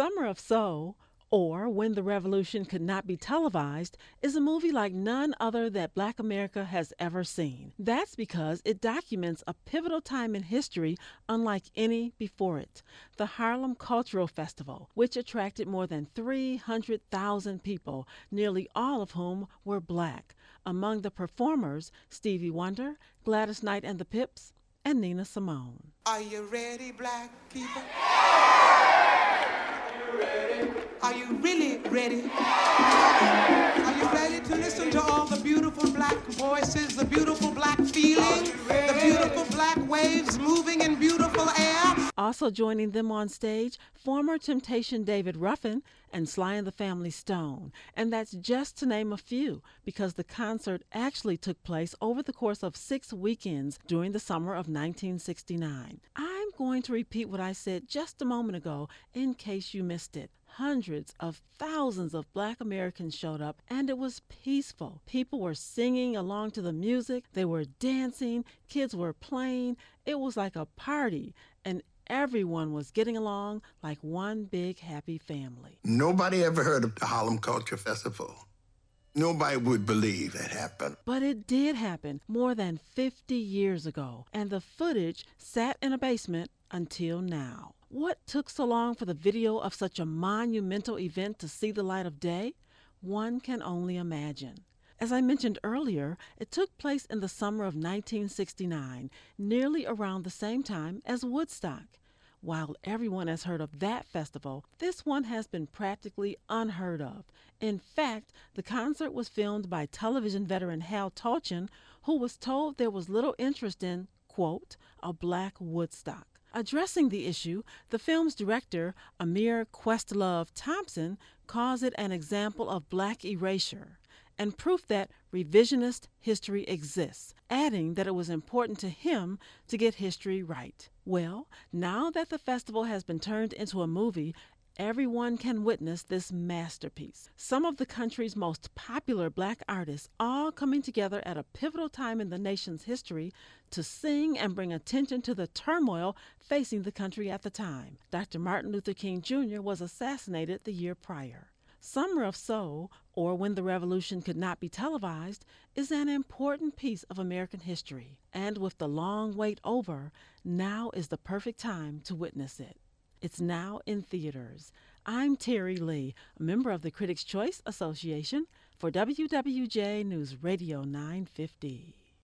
Summer of Soul, or When the Revolution Could Not Be Televised, is a movie like none other that Black America has ever seen. That's because it documents a pivotal time in history unlike any before it the Harlem Cultural Festival, which attracted more than 300,000 people, nearly all of whom were black. Among the performers, Stevie Wonder, Gladys Knight and the Pips, and Nina Simone. Are you ready, black people? Are you really ready? Are you ready to listen to all the beautiful black voices, the beautiful black feeling, the beautiful black waves moving in beautiful air? Also joining them on stage, former Temptation David Ruffin and Sly and the Family Stone. And that's just to name a few, because the concert actually took place over the course of six weekends during the summer of 1969. I'm going to repeat what I said just a moment ago in case you missed it. Hundreds of thousands of black Americans showed up, and it was peaceful. People were singing along to the music, they were dancing, kids were playing. It was like a party, and everyone was getting along like one big happy family. Nobody ever heard of the Harlem Culture Festival. Nobody would believe it happened. But it did happen more than 50 years ago, and the footage sat in a basement until now. What took so long for the video of such a monumental event to see the light of day? One can only imagine. As I mentioned earlier, it took place in the summer of 1969, nearly around the same time as Woodstock. While everyone has heard of that festival, this one has been practically unheard of. In fact, the concert was filmed by television veteran Hal Tulchin, who was told there was little interest in, quote, a black Woodstock. Addressing the issue, the film's director, Ahmir Questlove Thompson, calls it an example of black erasure and proof that revisionist history exists, adding that it was important to him to get history right. Well, now that the festival has been turned into a movie, everyone can witness this masterpiece. Some of the country's most popular black artists all coming together at a pivotal time in the nation's history to sing and bring attention to the turmoil facing the country at the time. Dr. Martin Luther King Jr. was assassinated the year prior. Summer of Soul, or When the Revolution Could Not Be Televised, is an important piece of American history. And with the long wait over, now is the perfect time to witness it. It's now in theaters. I'm Terri Lee, a member of the Critics' Choice Association for WWJ News Radio 950.